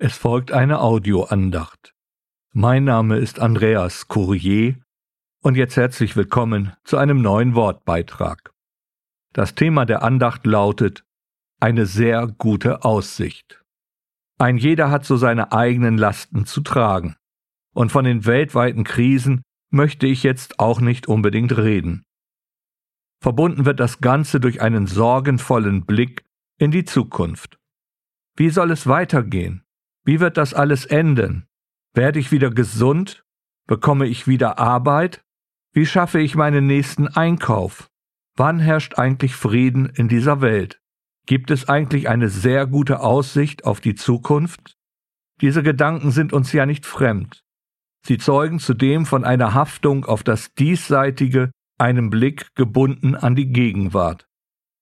Es folgt eine Audioandacht. Mein Name ist Andreas Courier und jetzt herzlich willkommen zu einem neuen Wortbeitrag. Das Thema der Andacht lautet eine sehr gute Aussicht. Ein jeder hat so seine eigenen Lasten zu tragen. Und von den weltweiten Krisen möchte ich jetzt auch nicht unbedingt reden. Verbunden wird das Ganze durch einen sorgenvollen Blick in die Zukunft. Wie soll es weitergehen? Wie wird das alles enden? Werde ich wieder gesund? Bekomme ich wieder Arbeit? Wie schaffe ich meinen nächsten Einkauf? Wann herrscht eigentlich Frieden in dieser Welt? Gibt es eigentlich eine sehr gute Aussicht auf die Zukunft? Diese Gedanken sind uns ja nicht fremd. Sie zeugen zudem von einer Haftung auf das Diesseitige, einem Blick gebunden an die Gegenwart.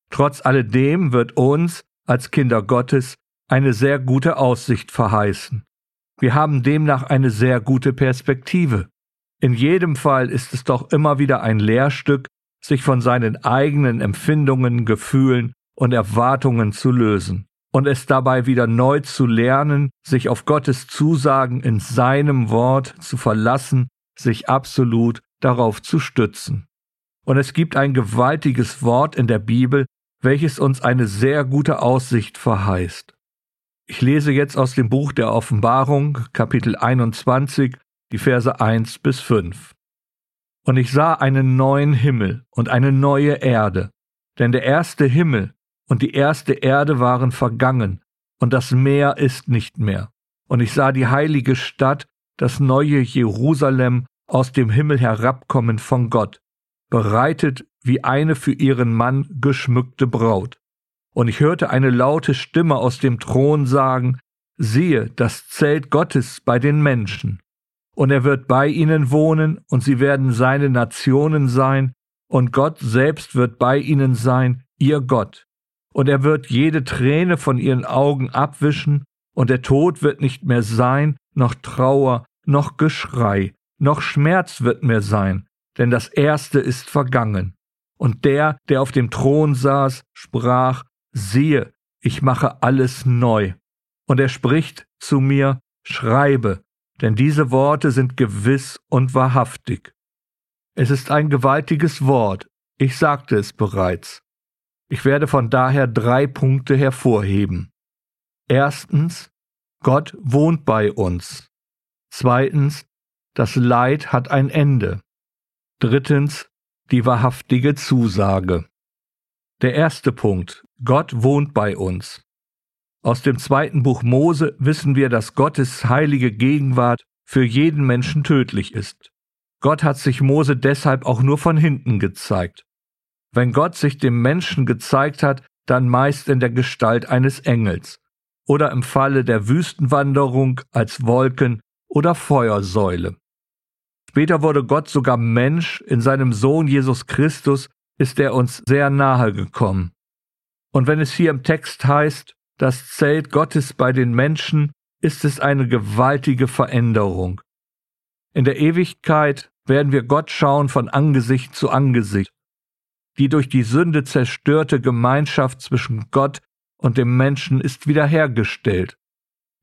Trotz alledem wird uns als Kinder Gottes eine sehr gute Aussicht verheißen. Wir haben demnach eine sehr gute Perspektive. In jedem Fall ist es doch immer wieder ein Lehrstück, sich von seinen eigenen Empfindungen, Gefühlen und Erwartungen zu lösen und es dabei wieder neu zu lernen, sich auf Gottes Zusagen in seinem Wort zu verlassen, sich absolut darauf zu stützen. Und es gibt ein gewaltiges Wort in der Bibel, welches uns eine sehr gute Aussicht verheißt. Ich lese jetzt aus dem Buch der Offenbarung, Kapitel 21, die Verse 1 bis 5. Und ich sah einen neuen Himmel und eine neue Erde, denn der erste Himmel und die erste Erde waren vergangen, und das Meer ist nicht mehr. Und ich sah die heilige Stadt, das neue Jerusalem, aus dem Himmel herabkommen von Gott, bereitet wie eine für ihren Mann geschmückte Braut und ich hörte eine laute Stimme aus dem Thron sagen, siehe, das Zelt Gottes bei den Menschen. Und er wird bei ihnen wohnen, und sie werden seine Nationen sein, und Gott selbst wird bei ihnen sein, ihr Gott. Und er wird jede Träne von ihren Augen abwischen, und der Tod wird nicht mehr sein, noch Trauer, noch Geschrei, noch Schmerz wird mehr sein, denn das Erste ist vergangen. Und der, der auf dem Thron saß, sprach, siehe, ich mache alles neu. Und er spricht zu mir, schreibe, denn diese Worte sind gewiss und wahrhaftig. Es ist ein gewaltiges Wort, ich sagte es bereits. Ich werde von daher drei Punkte hervorheben. Erstens, Gott wohnt bei uns. Zweitens, das Leid hat ein Ende. Drittens, die wahrhaftige Zusage. Der erste Punkt, Gott wohnt bei uns. Aus dem zweiten Buch Mose wissen wir, dass Gottes heilige Gegenwart für jeden Menschen tödlich ist. Gott hat sich Mose deshalb auch nur von hinten gezeigt. Wenn Gott sich dem Menschen gezeigt hat, dann meist in der Gestalt eines Engels oder im Falle der Wüstenwanderung als Wolken oder Feuersäule. Später wurde Gott sogar Mensch, in seinem Sohn Jesus Christus ist er uns sehr nahe gekommen. Und wenn es hier im Text heißt, das Zelt Gottes bei den Menschen, ist es eine gewaltige Veränderung. In der Ewigkeit werden wir Gott schauen von Angesicht zu Angesicht. Die durch die Sünde zerstörte Gemeinschaft zwischen Gott und dem Menschen ist wiederhergestellt.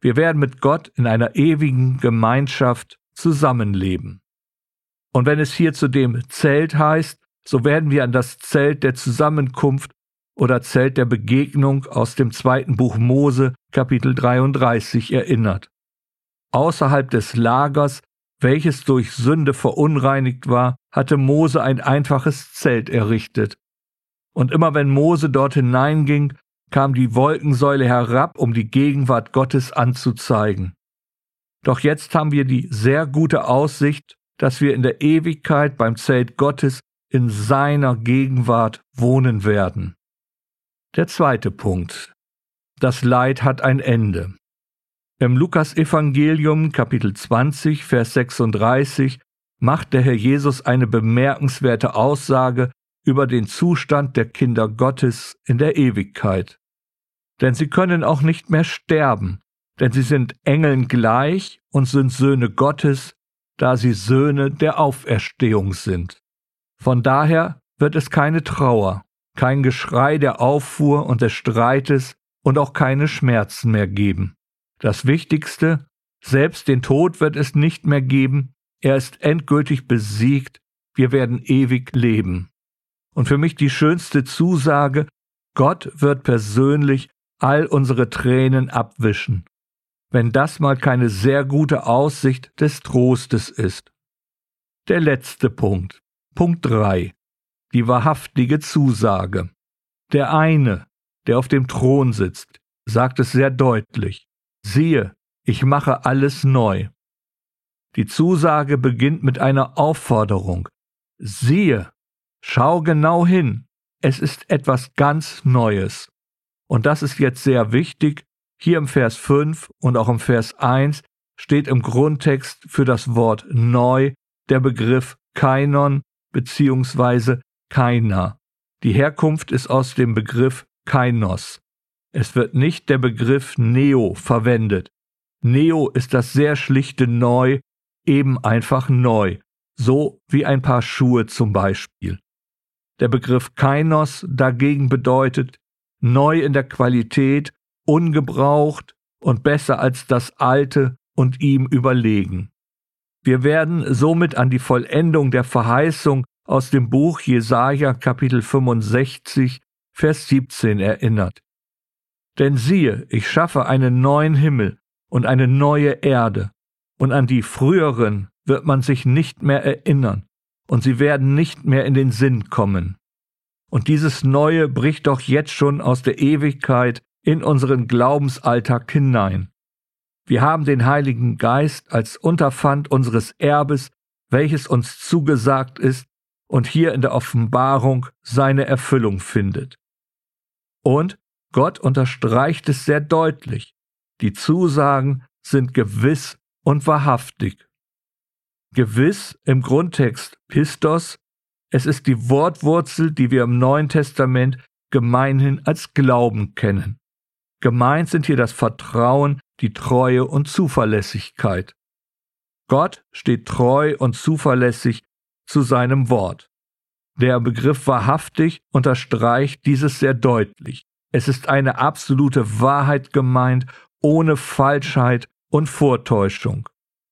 Wir werden mit Gott in einer ewigen Gemeinschaft zusammenleben. Und wenn es hier zu dem Zelt heißt, so werden wir an das Zelt der Zusammenkunft oder Zelt der Begegnung aus dem zweiten Buch Mose, Kapitel 33, erinnert. Außerhalb des Lagers, welches durch Sünde verunreinigt war, hatte Mose ein einfaches Zelt errichtet. Und immer wenn Mose dort hineinging, kam die Wolkensäule herab, um die Gegenwart Gottes anzuzeigen. Doch jetzt haben wir die sehr gute Aussicht, dass wir in der Ewigkeit beim Zelt Gottes in seiner Gegenwart wohnen werden. Der zweite Punkt. Das Leid hat ein Ende. Im Lukas-Evangelium, Kapitel 20, Vers 36, macht der Herr Jesus eine bemerkenswerte Aussage über den Zustand der Kinder Gottes in der Ewigkeit. Denn sie können auch nicht mehr sterben, denn sie sind Engeln gleich und sind Söhne Gottes, da sie Söhne der Auferstehung sind. Von daher wird es keine Trauer, kein Geschrei der Auffuhr und des Streites und auch keine Schmerzen mehr geben. Das Wichtigste, selbst den Tod wird es nicht mehr geben, er ist endgültig besiegt, wir werden ewig leben. Und für mich die schönste Zusage, Gott wird persönlich all unsere Tränen abwischen, wenn das mal keine sehr gute Aussicht des Trostes ist. Der letzte Punkt, Punkt 3, die wahrhaftige Zusage. Der eine, der auf dem Thron sitzt, sagt es sehr deutlich. Siehe, ich mache alles neu. Die Zusage beginnt mit einer Aufforderung. Siehe, schau genau hin, es ist etwas ganz Neues. Und das ist jetzt sehr wichtig. Hier im Vers 5 und auch im Vers 1 steht im Grundtext für das Wort neu der Begriff Kainon bzw. keiner. Die Herkunft ist aus dem Begriff Kainos. Es wird nicht der Begriff Neo verwendet. Neo ist das sehr schlichte Neu, eben einfach neu, so wie ein paar Schuhe zum Beispiel. Der Begriff Kainos dagegen bedeutet neu in der Qualität, ungebraucht und besser als das Alte und ihm überlegen. Wir werden somit an die Vollendung der Verheißung aus dem Buch Jesaja Kapitel 65, Vers 17 erinnert. Denn siehe, ich schaffe einen neuen Himmel und eine neue Erde, und an die früheren wird man sich nicht mehr erinnern, und sie werden nicht mehr in den Sinn kommen. Und dieses Neue bricht doch jetzt schon aus der Ewigkeit in unseren Glaubensalltag hinein. Wir haben den Heiligen Geist als Unterpfand unseres Erbes, welches uns zugesagt ist und hier in der Offenbarung seine Erfüllung findet. Und Gott unterstreicht es sehr deutlich. Die Zusagen sind gewiss und wahrhaftig. Gewiss im Grundtext Pistos, es ist die Wortwurzel, die wir im Neuen Testament gemeinhin als Glauben kennen. Gemeint sind hier das Vertrauen, die Treue und Zuverlässigkeit. Gott steht treu und zuverlässig zu seinem Wort. Der Begriff wahrhaftig unterstreicht dieses sehr deutlich. Es ist eine absolute Wahrheit gemeint, ohne Falschheit und Vortäuschung.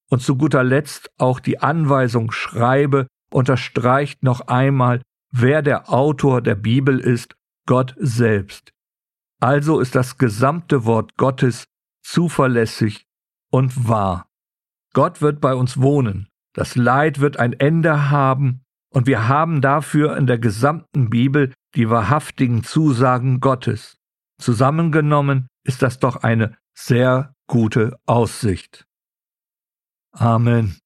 Und zu guter Letzt auch die Anweisung Schreibe unterstreicht noch einmal, wer der Autor der Bibel ist, Gott selbst. Also ist das gesamte Wort Gottes zuverlässig und wahr. Gott wird bei uns wohnen, das Leid wird ein Ende haben, und wir haben dafür in der gesamten Bibel die wahrhaftigen Zusagen Gottes. Zusammengenommen ist das doch eine sehr gute Aussicht. Amen.